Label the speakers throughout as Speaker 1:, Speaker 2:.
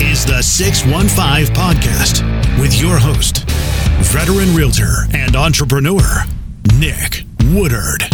Speaker 1: is the 615 Podcast with your host, veteran realtor and entrepreneur, Nick Woodard.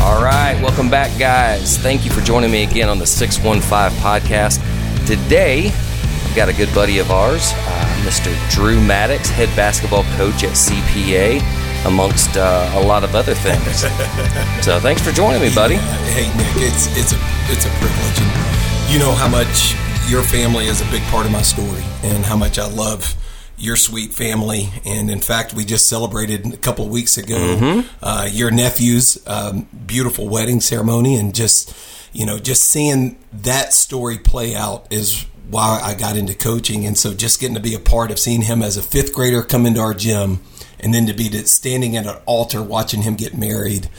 Speaker 2: All right, welcome back, guys. Thank you for joining me again on the 615 Podcast. Today, I've got a good buddy of ours, uh, Mr. Drew Maddux, head basketball coach at CPA, amongst uh, a lot of other things. so thanks for joining me, buddy.
Speaker 3: Hey, Nick, it's it's a it's a privilege, and you know how much your family is a big part of my story, and how much I love your sweet family. And in fact, we just celebrated a couple of weeks ago
Speaker 2: Mm-hmm.
Speaker 3: uh, your nephew's um, beautiful wedding ceremony, and just you know, just seeing that story play out is why I got into coaching. And so, just getting to be a part of seeing him as a fifth grader come into our gym, and then to be standing at an altar watching him get married.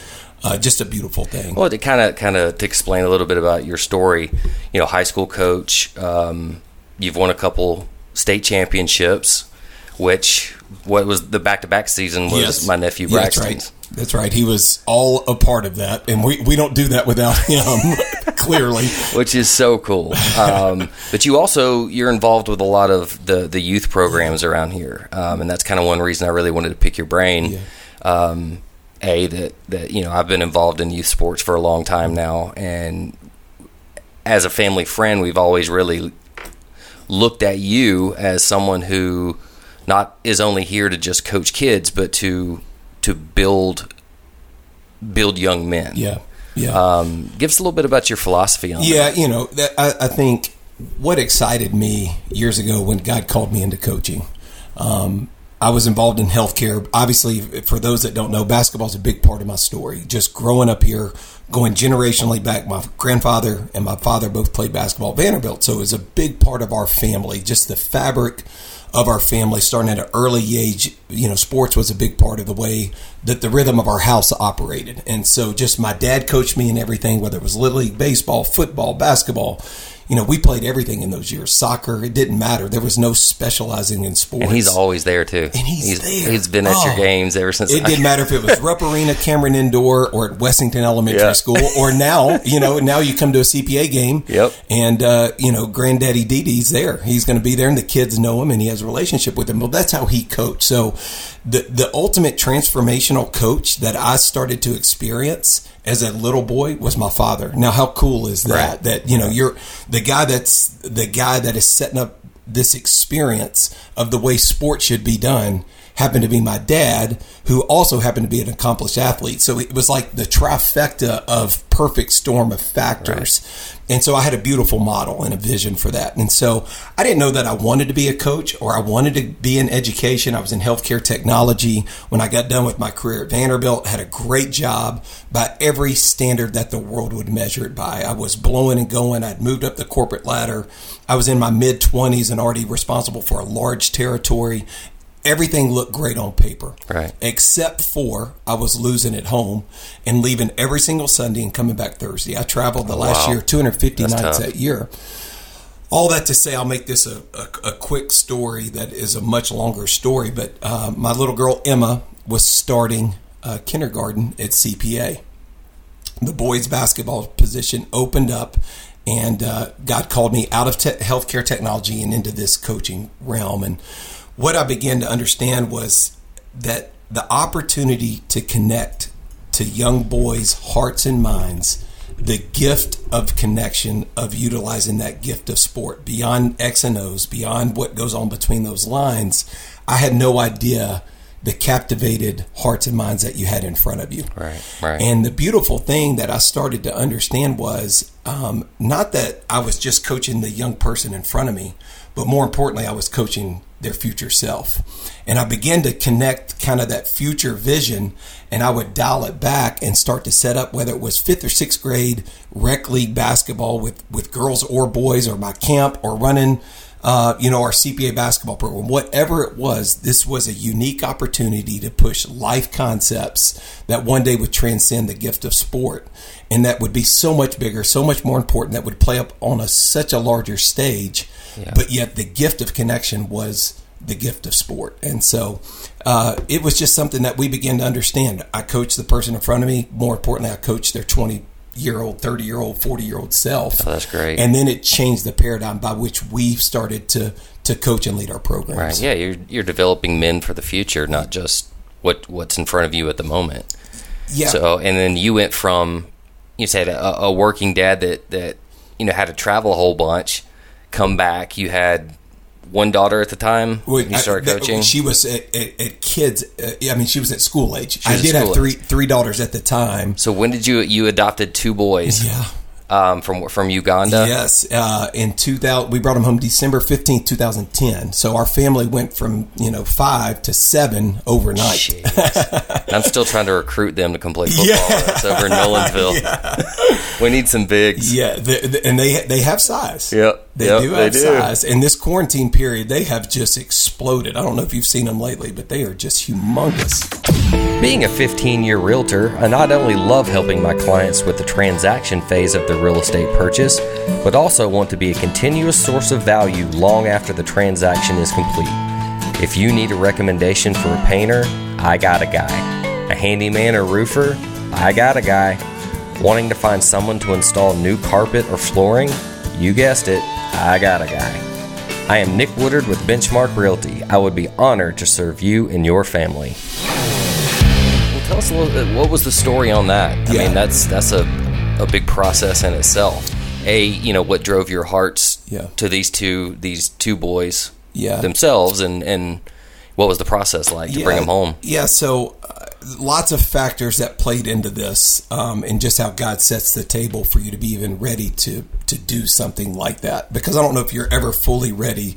Speaker 3: Uh, just a beautiful thing.
Speaker 2: Well, to kind of kind of to explain a little bit about your story, you know, high school coach, um, you've won a couple state championships, which what was the back to back season was my nephew
Speaker 3: Yeah, that's right. That's right. He was all a part of that, and we, we don't do that without him. clearly,
Speaker 2: which is so cool. Um, but you also you're involved with a lot of the the youth programs around here, um, and that's kind of one reason I really wanted to pick your brain.
Speaker 3: Yeah.
Speaker 2: Um, a that that you know I've been involved in youth sports for a long time now, and as a family friend, we've always really looked at you as someone who not is only here to just coach kids, but to to build build young men.
Speaker 3: yeah, yeah.
Speaker 2: Um, give us a little bit about your philosophy on that.
Speaker 3: Yeah, you know, that, I, I think what excited me years ago when God called me into coaching, um, I was involved in healthcare. Obviously, for those that don't know, basketball is a big part of my story. Just growing up here, going generationally back, my grandfather and my father both played basketball at Vanderbilt, so it was a big part of our family. Just the fabric of our family, starting at an early age, you know, sports was a big part of the way that the rhythm of our house operated. And so, just my dad coached me in everything, whether it was little league baseball, football, basketball. You know, we played everything in those years. Soccer, it didn't matter. There was no specializing in sports.
Speaker 2: And he's always there too.
Speaker 3: And he's there.
Speaker 2: He's been at your
Speaker 3: Oh.
Speaker 2: games ever since.
Speaker 3: It didn't matter if it was Rupp Arena, Cameron Indoor, or at Wessington Elementary
Speaker 2: Yeah.
Speaker 3: School, or now, you know, now you come to a CPA game.
Speaker 2: Yep.
Speaker 3: And, uh, you know, Granddaddy Dee Dee's there. He's going to be there, and the kids know him, and he has a relationship with them. Well, that's how he coached. So, the, the ultimate transformational coach that I started to experience as a little boy was my father. Now, how cool is that?
Speaker 2: Right.
Speaker 3: That, you know, you're the guy that's the guy that is setting up this experience of the way sports should be done happened to be my dad, who also happened to be an accomplished athlete. So it was like the trifecta of perfect storm of factors. And so I had a beautiful model and a vision for that. And so I didn't know that I wanted to be a coach or I wanted to be in education. I was in healthcare technology. When I got done with my career at Vanderbilt, had a great job by every standard that the world would measure it by. I was blowing and going. I'd moved up the corporate ladder. I was in my mid 20s and already responsible for a large territory everything looked great on paper.
Speaker 2: Right.
Speaker 3: Except for I was losing at home and leaving every single Sunday and coming back Thursday. I traveled the last
Speaker 2: Wow.
Speaker 3: year 250
Speaker 2: That's
Speaker 3: nights
Speaker 2: tough.
Speaker 3: that year. All that to say, I'll make this a, a, a quick story that is a much longer story. But uh, my little girl Emma was starting uh, kindergarten at CPA the boys basketball position opened up and uh, God called me out of te- healthcare technology and into this coaching realm. And what I began to understand was that the opportunity to connect to young boys' hearts and minds, the gift of connection, of utilizing that gift of sport beyond X and O's, beyond what goes on between those lines, I had no idea the captivated hearts and minds that you had in front of you.
Speaker 2: Right, right.
Speaker 3: And the beautiful thing that I started to understand was um, not that I was just coaching the young person in front of me, but more importantly, I was coaching their future self. And I began to connect kind of that future vision, and I would dial it back and start to set up whether it was fifth or sixth grade rec league basketball with, with girls or boys, or my camp, or running uh, you know, our CPA basketball program, whatever it was, this was a unique opportunity to push life concepts that one day would transcend the gift of sport and that would be so much bigger, so much more important, that would play up on a such a larger stage. But yet the gift of connection was the gift of sport. And so uh, it was just something that we began to understand. I coached the person in front of me. More importantly, I coached their 20 year old, 30 year old, 40 year old self.
Speaker 2: Oh, that's great.
Speaker 3: And then it changed the paradigm by which we started to to coach and lead our programs.
Speaker 2: Right. Yeah, you're you're developing men for the future, not just what what's in front of you at the moment.
Speaker 3: Yeah.
Speaker 2: So, and then you went from you said a, a working dad that that you know had to travel a whole bunch, come back. You had one daughter at the time.
Speaker 3: Wait,
Speaker 2: you started
Speaker 3: I-
Speaker 2: coaching.
Speaker 3: She was at, at, at kids. Uh, I mean, she was at school age. I did have three
Speaker 2: age.
Speaker 3: three daughters at the time.
Speaker 2: so when did you you adopted two boys
Speaker 3: Yeah.
Speaker 2: Um, from from Uganda?
Speaker 3: Yes, uh, in 2000, we brought them home December 15th, 2010. So our family went from, you know, five to seven overnight.
Speaker 2: I'm still trying to recruit them to come play football.
Speaker 3: Yeah.
Speaker 2: That's over in Nolensville. We need some bigs.
Speaker 3: Yeah, the, the- and they they have size.
Speaker 2: Yep,
Speaker 3: They
Speaker 2: yep,
Speaker 3: do
Speaker 2: they
Speaker 3: have
Speaker 2: do.
Speaker 3: size. And this quarantine period, they have just exploded. I don't know if you've seen them lately, but they are just humongous.
Speaker 2: Being a 15 year realtor, I not only love helping my clients with the transaction phase of their real estate purchase, but also want to be a continuous source of value long after the transaction is complete. If you need a recommendation for a painter, I got a guy. A handyman or roofer, I got a guy. Wanting to find someone to install new carpet or flooring? You guessed it, I got a guy. I am Nick Woodard with Benchmark Realty. I would be honored to serve you and your family. Well, tell us a little bit. What was the story on that? I
Speaker 3: Yeah.
Speaker 2: mean, that's that's a a big process in itself. A, you know, what drove your hearts
Speaker 3: Yeah.
Speaker 2: to these two these two boys
Speaker 3: Yeah.
Speaker 2: themselves, and and what was the process like to bring them home?
Speaker 3: Yeah, so uh, lots of factors that played into this, um, and just how God sets the table for you to be even ready to to do something like that. Because I don't know if you're ever fully ready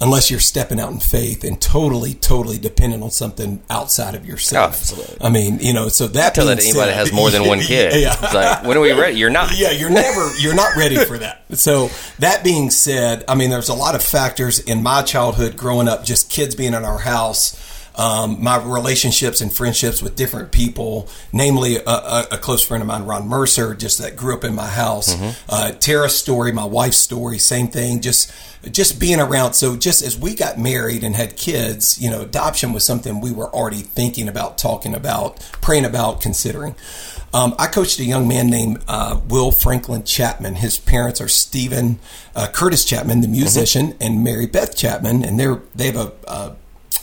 Speaker 3: unless you're stepping out in faith and totally, totally dependent on something outside of yourself.
Speaker 2: Oh, absolutely.
Speaker 3: I mean, you know, so that
Speaker 2: Tell that anybody
Speaker 3: said-
Speaker 2: has more than one kid.
Speaker 3: yeah.
Speaker 2: It's like, when are we ready? You're not.
Speaker 3: Yeah, you're never you're not ready for that. So that being said, I mean, there's a lot of factors in my childhood growing up, just kids being in our house. Um, my relationships and friendships with different people, namely a, a, a close friend of mine, Ron Mercer, just that grew up in my house. Uh, Tara's story, my wife's story, same thing. Just just being around. So just as we got married and had kids, you know, adoption was something we were already thinking about, talking about, praying about, considering. Um, I coached a young man named uh, Will Franklin Chapman. His parents are Steven uh, Curtis Chapman, the musician, and Mary Beth Chapman, and they're they have a, a,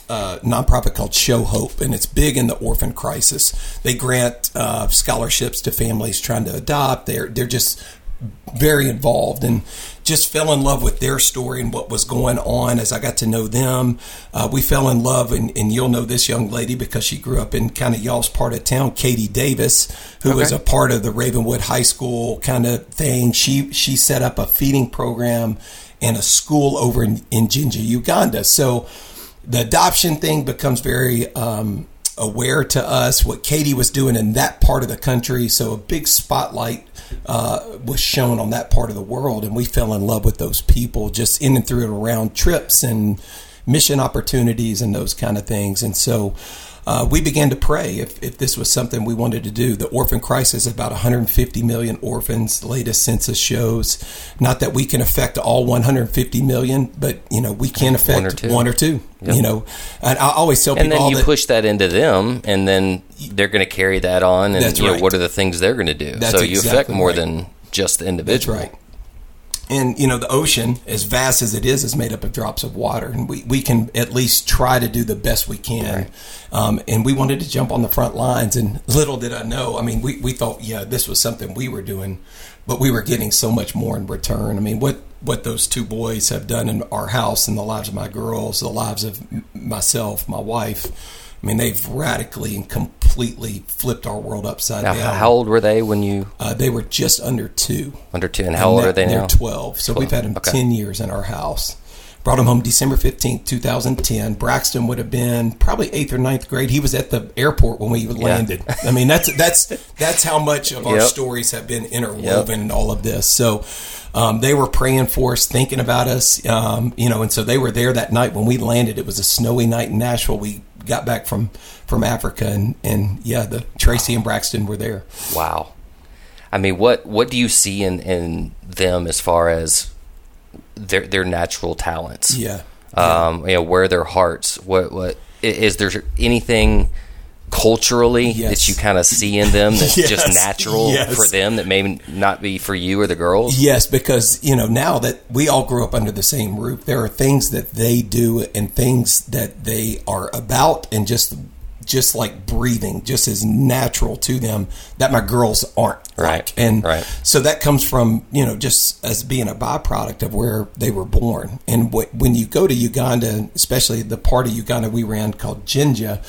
Speaker 3: a nonprofit called Show Hope, and it's big in the orphan crisis. They grant uh, scholarships to families trying to adopt. They're they're just very involved and just fell in love with their story and what was going on as I got to know them. Uh, we fell in love, and, and you'll know this young lady because she grew up in kind of y'all's part of town, Katie Davis, who was a part of the Ravenwood High School kind of thing. She she set up a feeding program and a school over in, in Jinja, Uganda. So the adoption thing becomes very um, aware to us what Katie was doing in that part of the country. So a big spotlight uh, was shown on that part of the world, and we fell in love with those people just in and through and around trips and mission opportunities and those kind of things. And so. Uh, we began to pray if, if this was something we wanted to do. The orphan crisis about 150 million orphans. The latest census shows. Not that we can affect all 150 million, but you know we can affect
Speaker 2: One or two.
Speaker 3: One or two You know, and I always tell
Speaker 2: And
Speaker 3: people
Speaker 2: then
Speaker 3: all
Speaker 2: you
Speaker 3: that,
Speaker 2: push that into them, and then they're going to carry that on. And
Speaker 3: That's
Speaker 2: you know,
Speaker 3: right.
Speaker 2: what are the things they're going to do?
Speaker 3: That's
Speaker 2: so you affect more
Speaker 3: right.
Speaker 2: than just the
Speaker 3: That's
Speaker 2: individual.
Speaker 3: right. And you know the ocean, as vast as it is, is made up of drops of water, and we, we can at least try to do the best we can. Um, and we wanted to jump on the front lines, and little did I know. I mean, we, we thought, yeah, this was something we were doing, but we were getting so much more in return. I mean, what what those two boys have done in our house, in the lives of my girls, the lives of myself, my wife. I mean, they've radically and completely flipped our world upside
Speaker 2: Now,
Speaker 3: down.
Speaker 2: how old were they when you
Speaker 3: Uh, they were just under two.
Speaker 2: under two? And how old
Speaker 3: And
Speaker 2: are they
Speaker 3: they're
Speaker 2: now?
Speaker 3: 12. So we've had them
Speaker 2: Okay.
Speaker 3: 10 years in our house. Brought him home December 15th, 2010. Braxton would have been probably eighth or ninth grade. He was at the airport when we landed. I mean, that's that's that's how much of our
Speaker 2: Yep.
Speaker 3: stories have been interwoven in all of this. So um, they were praying for us, thinking about us, um, you know, and so they were there that night when we landed. It was a snowy night in Nashville. We got back from from Africa, and and yeah, the Tracy and Braxton were there.
Speaker 2: Wow. I mean, what what do you see in, in them as far as their their natural talents?
Speaker 3: Yeah.
Speaker 2: Um, you know, where are their hearts? What what is there anything culturally
Speaker 3: Yes.
Speaker 2: that you kind of see in them that's
Speaker 3: Yes.
Speaker 2: just natural
Speaker 3: Yes.
Speaker 2: for them that may not be for you or the girls?
Speaker 3: Yes, because you know now that we all grew up under the same roof, there are things that they do and things that they are about, and just just like breathing, just as natural to them that my girls aren't.
Speaker 2: Right,
Speaker 3: like. and
Speaker 2: right.
Speaker 3: so that comes from you know just as being a byproduct of where they were born. And wh- when you go to Uganda, especially the part of Uganda we ran called Jinja,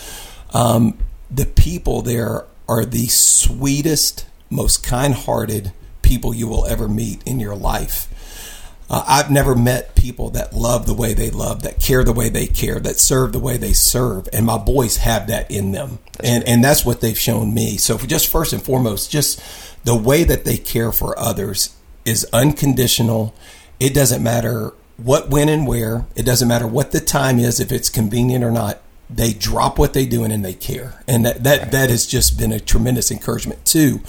Speaker 3: um, the people there are the sweetest, most kind-hearted people you will ever meet in your life. Uh, I've never met people that love the way they love, that care the way they care, that serve the way they serve, and my boys have that in them, and and that's what they've shown me. So, for just first and foremost, just the way that they care for others is unconditional. It doesn't matter what, when, and where. It doesn't matter what the time is, if it's convenient or not. They drop what they're doing and they care, and that that that has just been a tremendous encouragement too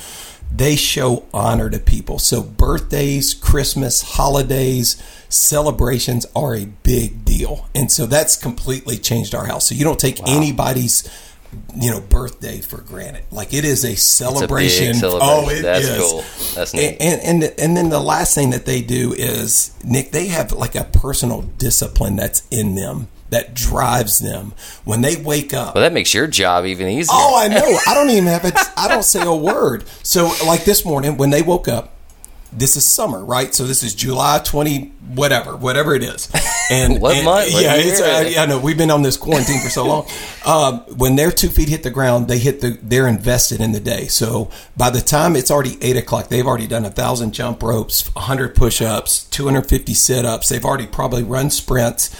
Speaker 3: they show honor to people. So birthdays, Christmas, holidays, celebrations are a big deal. And so that's completely changed our house. So you don't take anybody's you know birthday for granted. Like it is a celebration.
Speaker 2: celebration.
Speaker 3: Oh, it
Speaker 2: That's
Speaker 3: is.
Speaker 2: cool. That's neat.
Speaker 3: And, and and and then the last thing that they do is Nick. They have like a personal discipline that's in them that drives them when they wake up.
Speaker 2: Well, that makes your job even easier.
Speaker 3: Oh, I know. I don't even have it. I don't say a word. So, like this morning when they woke up, this is summer, right? So this is July twenty, whatever, whatever it is. And
Speaker 2: What
Speaker 3: and-
Speaker 2: month? What
Speaker 3: Yeah, it's, uh, I know we've been on this quarantine for so long. Um, when their two feet hit the ground, they hit the. They're invested in the day. So by the time it's already eight o'clock, they've already done a thousand jump ropes, hundred push-ups, two hundred fifty sit-ups. They've already probably run sprints.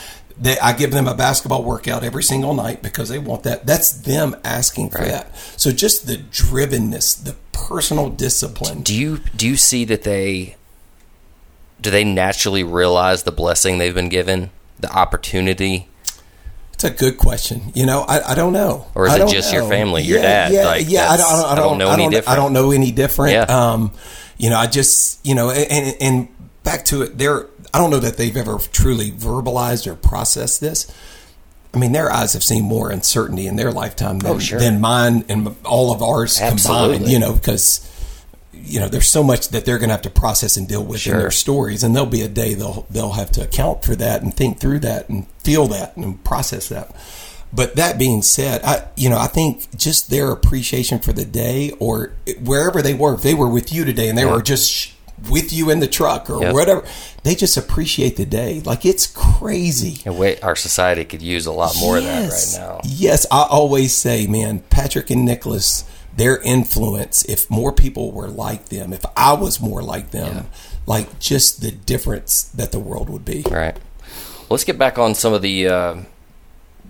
Speaker 3: They, I give them a basketball workout every single night because they want that. That's them asking for
Speaker 2: Right.
Speaker 3: that. So just the drivenness, the personal discipline.
Speaker 2: do you do you see that they do they naturally realize the blessing they've been given, the opportunity?
Speaker 3: It's a good question. You know, I, I don't know.
Speaker 2: Or is it
Speaker 3: don't
Speaker 2: just your family, your
Speaker 3: yeah,
Speaker 2: dad?
Speaker 3: Yeah,
Speaker 2: Like,
Speaker 3: yeah. I don't, I
Speaker 2: I
Speaker 3: don't,
Speaker 2: don't know
Speaker 3: I
Speaker 2: any
Speaker 3: don't,
Speaker 2: different.
Speaker 3: I don't know any different.
Speaker 2: Yeah.
Speaker 3: Um, you know, I just, you know, and, and back to it, they're, I don't know that they've ever truly verbalized or processed this. I mean, their eyes have seen more uncertainty in their lifetime oh, than,
Speaker 2: Oh, sure.
Speaker 3: than mine and all of ours combined. You know, because you know there's so much that they're going to have to process and deal with in their stories, and there'll be a day they'll they'll have to account for that and think through that and feel that and process that. But that being said, I you know I think just their appreciation for the day or wherever they were, if they were with you today and they
Speaker 2: Yeah.
Speaker 3: were just with you in the truck or
Speaker 2: Yep.
Speaker 3: whatever, they just appreciate the day. Like it's crazy.
Speaker 2: And wait, our society could use a lot more
Speaker 3: Yes.
Speaker 2: of that right now.
Speaker 3: Yes, I always say, man, Patrick and Nicholas, their influence, if more people were like them, if I was more like them,
Speaker 2: Yeah.
Speaker 3: like just the difference that the world would be.
Speaker 2: Right. Let's get back on some of the uh,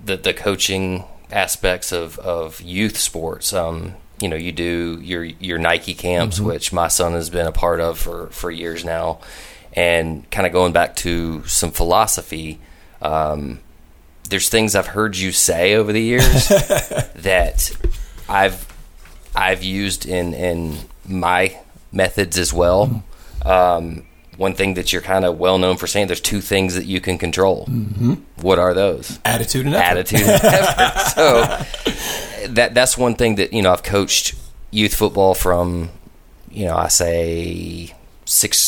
Speaker 2: the, the coaching aspects of, of youth sports. Um, you know, you do your your Nike camps,
Speaker 3: Mm-hmm.
Speaker 2: which my son has been a part of for, for years now, and kind of going back to some philosophy. Um, there's things I've heard you say over the years that I've I've used in in my methods as well. Um, one thing that you're kind of well known for saying there's two things that you can control. Mm-hmm. What are those?
Speaker 3: Attitude and effort.
Speaker 2: Attitude and effort. So that that's one thing that you know I've coached youth football from you know I say six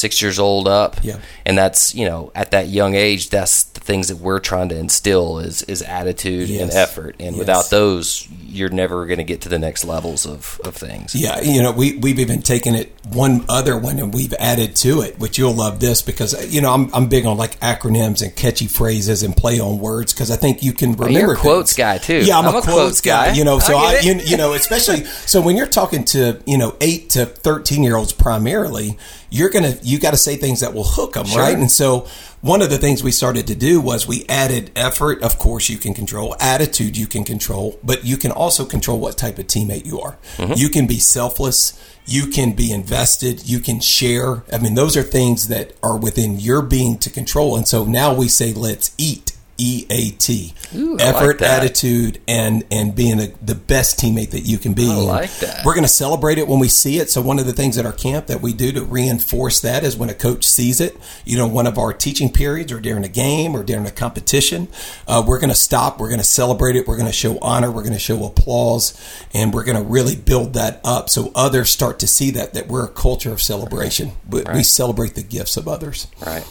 Speaker 2: six years old up.
Speaker 3: Yeah.
Speaker 2: And that's you know at that young age that's the things that we're trying to instill is is attitude and effort. And
Speaker 3: Yes.
Speaker 2: without those, you're never going to get to the next levels of of things.
Speaker 3: Yeah, you know, we we've even taken it one other one and we've added to it, which you'll love this because uh, you know I'm I'm big on like acronyms and catchy phrases and play on words because I think you can remember
Speaker 2: you're a quotes guy, too.
Speaker 3: Yeah, I'm,
Speaker 2: I'm
Speaker 3: a,
Speaker 2: a
Speaker 3: quotes, guy.
Speaker 2: guy.
Speaker 3: You know, so
Speaker 2: I
Speaker 3: I, you, you know especially so when you're talking to you know eight to thirteen year olds primarily, you're gonna you got to say things that will hook them, right? And so one of the things we started to do was we added effort. Of course, you can control attitude. You can control, but you can also control what type of teammate you are. Mm-hmm. You can be selfless. You can be invested. You can share. I mean, those are things that are within your being to control. And so now we say, let's eat. E A T.
Speaker 2: Ooh,
Speaker 3: Effort,
Speaker 2: like
Speaker 3: attitude, and and being a, the best teammate that you can be.
Speaker 2: I like that.
Speaker 3: We're going to celebrate it when we see it. So one of the things at our camp that we do to reinforce that is when a coach sees it, you know, one of our teaching periods or during a game or during a competition, uh, we're going to stop. We're going to celebrate it. We're going to show honor. We're going to show applause, and we're going to really build that up so others start to see that that we're a culture of celebration. We, we celebrate the gifts of others.
Speaker 2: Right.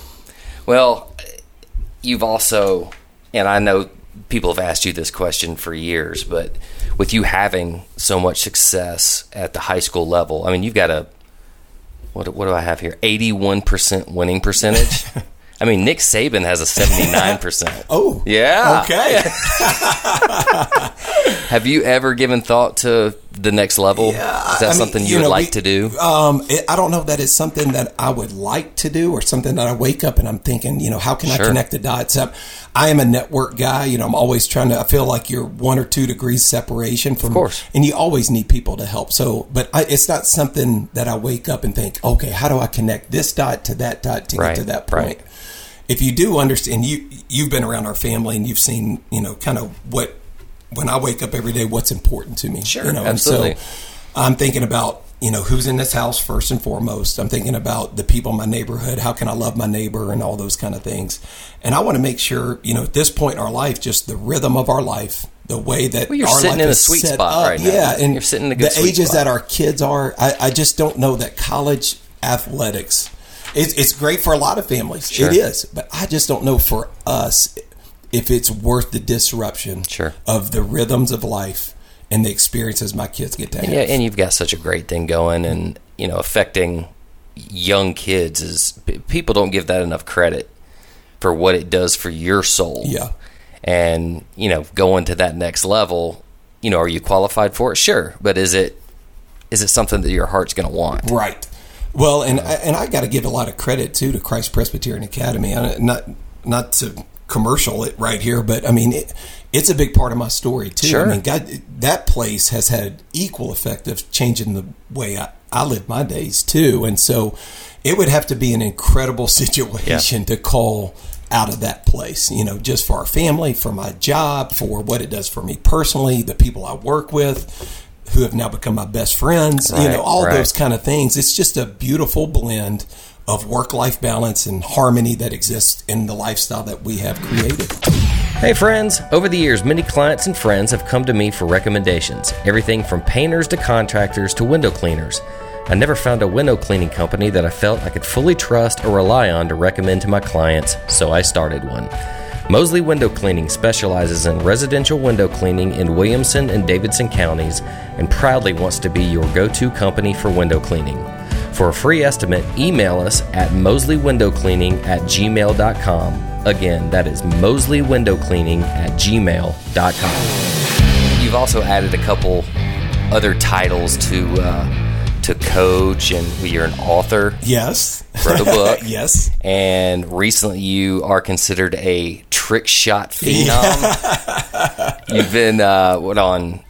Speaker 2: Well, you've also, and I know people have asked you this question for years, but with you having so much success at the high school level, I mean, you've got a what? What do I have here? Eighty-one percent winning percentage. I mean, Nick Saban has a seventy-nine percent.
Speaker 3: Oh,
Speaker 2: Yeah.
Speaker 3: okay.
Speaker 2: Have you ever given thought to the next level?
Speaker 3: Yeah,
Speaker 2: Is that
Speaker 3: I mean,
Speaker 2: something you,
Speaker 3: you
Speaker 2: would like
Speaker 3: we-
Speaker 2: to do?
Speaker 3: Um, it, I don't know that it's something that I would like to do or something that I wake up and I'm thinking, you know, how can
Speaker 2: Sure.
Speaker 3: I connect the dots? I'm, I am a network guy. You know, I'm always trying to. I feel like you're one or two degrees separation from,
Speaker 2: Of course.
Speaker 3: and you always need people to help. So, but I, it's not something that I wake up and think, okay, how do I connect this dot to that dot to
Speaker 2: Right,
Speaker 3: get to that point?
Speaker 2: right.
Speaker 3: If you do understand, you you've been around our family and you've seen, you know, kind of what when I wake up every day, what's important to me.
Speaker 2: Sure,
Speaker 3: you know,
Speaker 2: absolutely.
Speaker 3: And so I'm thinking about you know who's in this house first and foremost. I'm thinking about the people in my neighborhood. How can I love my neighbor and all those kind of things. And I want to make sure you know at this point in our life, just the rhythm of our life, the way that
Speaker 2: Well, you're
Speaker 3: our
Speaker 2: sitting
Speaker 3: life
Speaker 2: in a sweet spot
Speaker 3: up.
Speaker 2: right now.
Speaker 3: Yeah, and
Speaker 2: You're sitting in a good
Speaker 3: the ages
Speaker 2: spot.
Speaker 3: that our kids are. I, I just don't know that college athletics. It's, it's great for a lot of families.
Speaker 2: Sure.
Speaker 3: It is, but I just don't know for us if it's worth the disruption
Speaker 2: Sure.
Speaker 3: of the rhythms of life and the experiences my kids get to have.
Speaker 2: Yeah, and you've got such a great thing going, and you know, affecting young kids is people don't give that enough credit for what it does for your soul.
Speaker 3: Yeah.
Speaker 2: and you know, going to that next level. You know, are you qualified for it? Sure, but is it is it something that your heart's going to want?
Speaker 3: Right. Well, and I- and I got to give a lot of credit too to Christ Presbyterian Academy. I, not not to commercial it right here, but I mean it, it's a big part of my story too.
Speaker 2: Sure.
Speaker 3: I mean, God, that place has had equal effect of changing the way I, I live my days too, and so it would have to be an incredible situation to call out of that place. You know, just for our family, for my job, for what it does for me personally, the people I work with. Who have now become my best friends, you know, all
Speaker 2: right.
Speaker 3: those kind of things. It's just a beautiful blend of work life balance and harmony that exists in the lifestyle that we have created.
Speaker 2: Hey friends! Over the years, many clients and friends have come to me for recommendations. Everything from painters to contractors to window cleaners. I never found a window cleaning company that I felt I could fully trust or rely on to recommend to my clients, so I started one. Mosley Window Cleaning specializes in residential window cleaning in Williamson and Davidson counties and proudly wants to be your go to company for window cleaning. For a free estimate, email us at mosleywindowcleaning at gmail.com. Again, that is mosleywindowcleaning at gmail.com. You've also added a couple other titles to uh, to coach, and you're an author,
Speaker 3: Yes.
Speaker 2: wrote a book,
Speaker 3: yes.
Speaker 2: and recently you are considered a trick shot phenom. You've been uh, what on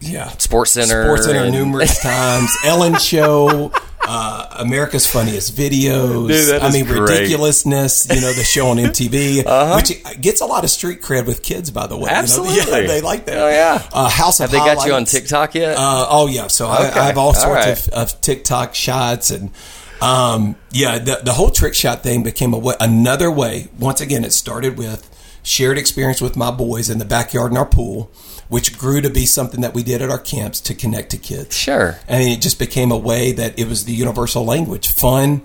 Speaker 3: Yeah.
Speaker 2: Sports Center,
Speaker 3: Sports Center
Speaker 2: and-
Speaker 3: numerous times. Ellen Show. Uh, America's Funniest Videos.
Speaker 2: Dude, that
Speaker 3: I
Speaker 2: is
Speaker 3: mean,
Speaker 2: great.
Speaker 3: ridiculousness. You know, the show on MTV, which gets a lot of street cred with kids, by the way. You know,
Speaker 2: Uh-huh. Absolutely.
Speaker 3: yeah, they like that.
Speaker 2: Oh, yeah.
Speaker 3: Uh, House
Speaker 2: Have
Speaker 3: of
Speaker 2: they got you on TikTok yet?
Speaker 3: Uh, oh yeah, so I,
Speaker 2: Okay.
Speaker 3: I have all
Speaker 2: All
Speaker 3: sorts
Speaker 2: right.
Speaker 3: of, of TikTok shots and um, yeah, the, the whole trick shot thing became a way, another way. Once again, it started with shared experience with my boys in the backyard in our pool, which grew to be something that we did at our camps to connect to kids.
Speaker 2: sure.
Speaker 3: And it just became a way that it was the universal language: fun,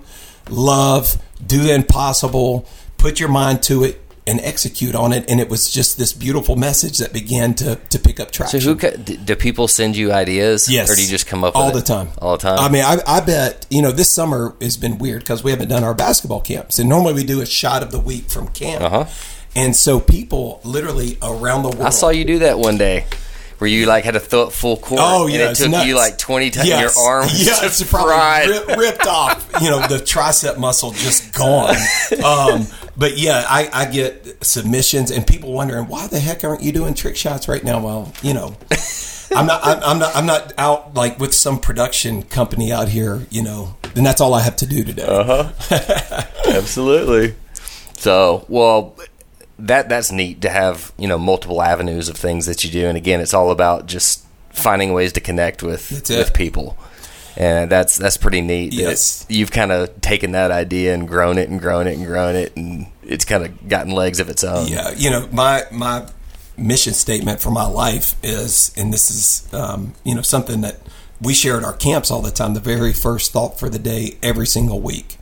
Speaker 3: love, do the impossible, put your mind to it, and execute on it. And it was just this beautiful message that began to to pick up
Speaker 2: So
Speaker 3: traction.
Speaker 2: who ca- do people send you ideas?
Speaker 3: Yes.
Speaker 2: or do you just come up
Speaker 3: all the
Speaker 2: it?
Speaker 3: time?
Speaker 2: All the time.
Speaker 3: I mean, I, I bet you know this summer has been weird because we haven't done our basketball camps, and normally we do a shot of the week from camp.
Speaker 2: Uh-huh.
Speaker 3: And so people literally around the world.
Speaker 2: I saw you do that one day, where you like had to throw it full court.
Speaker 3: Oh yeah,
Speaker 2: and it took
Speaker 3: nuts.
Speaker 2: you like twenty times.
Speaker 3: Yes.
Speaker 2: Your arm,
Speaker 3: yeah, it's probably rip, ripped off. You know, the tricep muscle just gone. Um, but yeah, I, I get submissions and people wondering why the heck aren't you doing trick shots right now? Well, you know, I'm not. I'm, I'm not. I'm not out like with some production company out here. You know, and that's all I have to do today.
Speaker 2: Uh-huh. Absolutely. So, well, that that's neat to have you know multiple avenues of things that you do, and again, it's all about just finding ways to connect with
Speaker 3: That's it.
Speaker 2: with people, and that's that's pretty neat. that
Speaker 3: Yes.
Speaker 2: you've kind of taken that idea and grown it and grown it and grown it, and it's kind of gotten legs of its own.
Speaker 3: Yeah, you know, my my mission statement for my life is, and this is, um, you know, something that we share at our camps all the time. The very first thought for the day, every single week,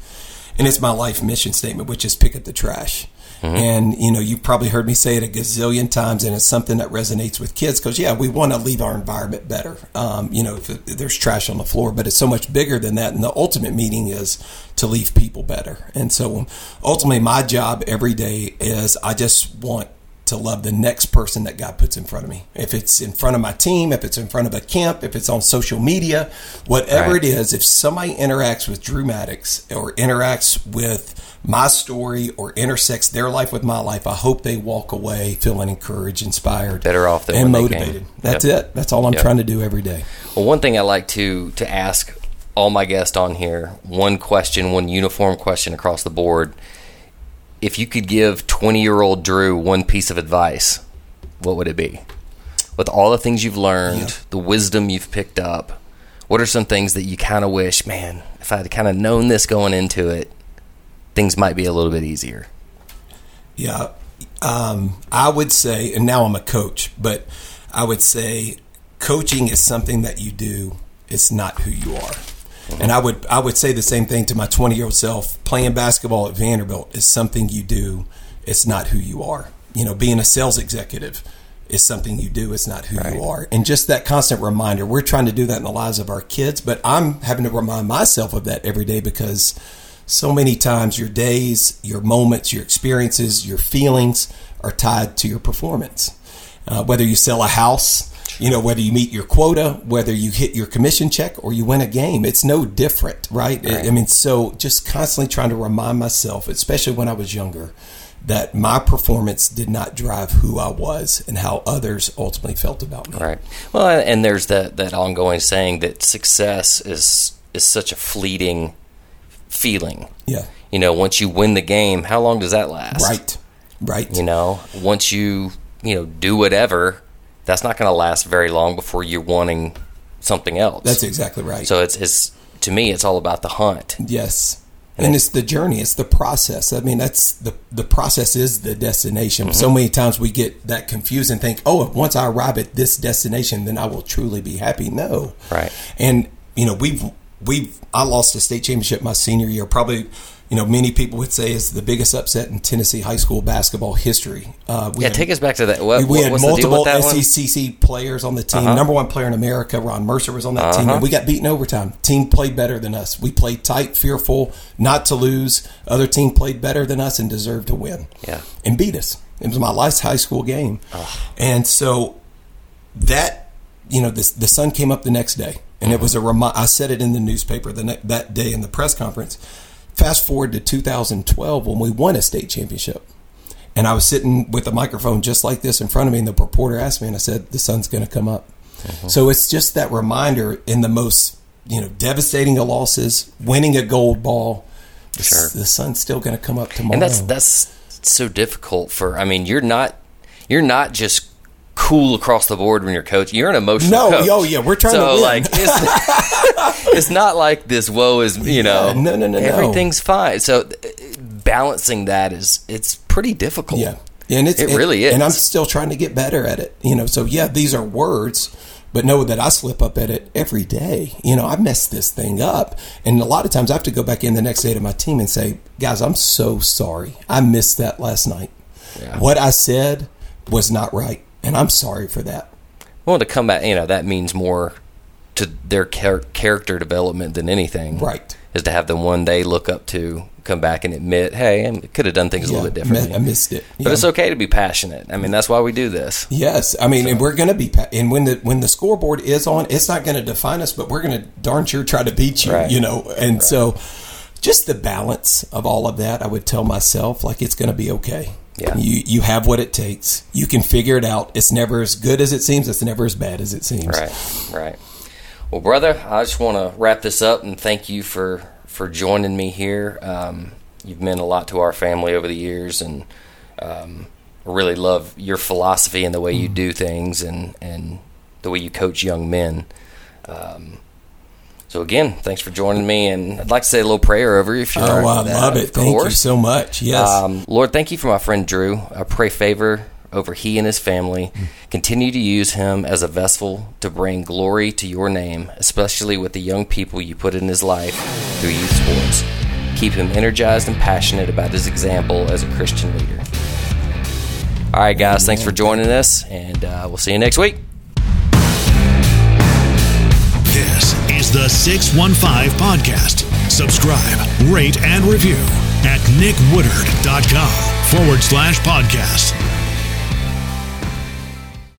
Speaker 3: and it's my life mission statement, which is pick up the trash. And you know, you've probably heard me say it a gazillion times, and it's something that resonates with kids because yeah, we want to leave our environment better. Um, you know, if, there's trash on the floor, but it's so much bigger than that. And the ultimate meaning is to leave people better. And so, ultimately, my job every day is I just want to love the next person that God puts in front of me. If it's in front of my team, if it's in front of a camp, if it's on social media, whatever
Speaker 2: Right.
Speaker 3: it is, if somebody interacts with Drew Maddux or interacts with my story or intersects their life with my life, I hope they walk away feeling encouraged, inspired,
Speaker 2: Better off than
Speaker 3: and motivated. That's
Speaker 2: Yep.
Speaker 3: it. That's all I'm
Speaker 2: Yep.
Speaker 3: trying to do every day.
Speaker 2: Well, one thing I like to to ask all my guests on here, one question, one uniform question across the board. If you could give 20-year-old Drew one piece of advice, what would it be? With all the things you've learned,
Speaker 3: Yeah.
Speaker 2: the wisdom you've picked up, what are some things that you kind of wish, man, if I had kind of known this going into it, things might be a little bit easier.
Speaker 3: Yeah. Um, I would say, and now I'm a coach, but I would say coaching is something that you do. It's not who you are. And I would I would say the same thing to my 20 year old self. Playing basketball at Vanderbilt is something you do. It's not who you are. You know, being a sales executive is something you do. It's not who you are. And just that constant reminder. We're trying to do that in the lives of our kids, but I'm having to remind myself of that every day because so many times your days, your moments, your experiences, your feelings are tied to your performance. Uh, whether you sell a house, you know, whether you meet your quota, whether you hit your commission check or you win a game, it's no different, right? I- I mean, so just constantly trying to remind myself, especially when I was younger, that my performance did not drive who I was and how others ultimately felt about me.
Speaker 2: Right. Well, and there's that that ongoing saying that success is is such a fleeting feeling.
Speaker 3: Yeah.
Speaker 2: You know, once you win the game, how long does that last?
Speaker 3: Right. Right.
Speaker 2: You know, once you you know do whatever, that's not going to last very long before you're wanting something else.
Speaker 3: That's exactly right.
Speaker 2: So it's it's to me, it's all about the hunt.
Speaker 3: Yes. And it's the journey, it's the process. I mean, that's the the process is the destination.
Speaker 2: Mm-hmm.
Speaker 3: So many times we get that confused and think, "Oh, once I arrive at this destination, then I will truly be happy." No.
Speaker 2: Right.
Speaker 3: And you know, we've we've I lost a state championship my senior year. Probably, you know, many people would say is the biggest upset in Tennessee high school basketball history. Uh, we
Speaker 2: Yeah,
Speaker 3: had-
Speaker 2: take us back to that. What,
Speaker 3: we, we had multiple
Speaker 2: with that one?
Speaker 3: SEC players on the team.
Speaker 2: Uh-huh.
Speaker 3: Number one player in America, Ron Mercer, was on that team,
Speaker 2: Uh-huh.
Speaker 3: and we got beaten overtime. Team played better than us. We played tight, fearful, not to lose. Other team played better than us and deserved to win.
Speaker 2: Yeah.
Speaker 3: and beat us. It was my last high school game, and so that you know the the sun came up the next day, and it was a remi- I said it in the newspaper the ne- that day in the press conference. Fast forward to 2012 when we won a state championship. And I was sitting with a microphone just like this in front of me, and the reporter asked me, and I said, "The sun's going to come up." Mm-hmm. So it's just that reminder in the most you know devastating of losses, winning a gold ball. the-
Speaker 2: Sure.
Speaker 3: the sun's still going to come up tomorrow.
Speaker 2: and that's that's so difficult for i mean you're not you're not just cool across the board when you're coaching you're an emotional
Speaker 3: No,
Speaker 2: coach.
Speaker 3: yo, yeah, we're trying
Speaker 2: so
Speaker 3: to win.
Speaker 2: like it's, it's not like this woe is you know
Speaker 3: Yeah, no, no, no, no.
Speaker 2: everything's fine so uh, balancing that is it's pretty difficult
Speaker 3: Yeah, and it's
Speaker 2: It really is.
Speaker 3: and I'm still trying to get better at it. You know, so yeah, these are words, but know that I slip up at it every day. You know, I mess this thing up, and a lot of times I have to go back in the next day to my team and say, "Guys, I'm so sorry. I missed that last night.
Speaker 2: Yeah.
Speaker 3: What I said was not right, and I'm sorry for that."
Speaker 2: well to come back you know that means more to their char- character development than anything
Speaker 3: Right.
Speaker 2: is to have them one day look up to come back and admit hey I could have done things a little bit differently
Speaker 3: I missed it.
Speaker 2: But
Speaker 3: Yeah.
Speaker 2: it's okay to be passionate. I mean, that's why we do this.
Speaker 3: Yes, I mean, and we're going to be, pa- and when the when the scoreboard is on, it's not going to define us, but we're going to darn sure try to beat you,
Speaker 2: Right.
Speaker 3: you know. And so, just the balance of all of that, I would tell myself like it's going to be okay.
Speaker 2: Yeah.
Speaker 3: you you have what it takes. You can figure it out. It's never as good as it seems. It's never as bad as it seems.
Speaker 2: Right, right. Well, brother, I just want to wrap this up and thank you for for joining me here. Um, you've meant a lot to our family over the years, and um, really love your philosophy and the way you do things and and the way you coach young men. Um, so again, thanks for joining me, and I'd like to say a little prayer over you if you're.
Speaker 3: Oh, I
Speaker 2: that,
Speaker 3: love it. Thank you so much. Yes.
Speaker 2: Um, Lord, thank you for my friend Drew. I pray favor over he and his family. Continue to use him as a vessel to bring glory to your name, especially with the young people you put in his life through youth sports. Keep him energized and passionate about his example as a Christian leader. All right, guys, thanks for joining us, and uh, we'll see you next week.
Speaker 1: The 615 Podcast. Subscribe, rate, and review at nickwoodard.com forward slash podcast.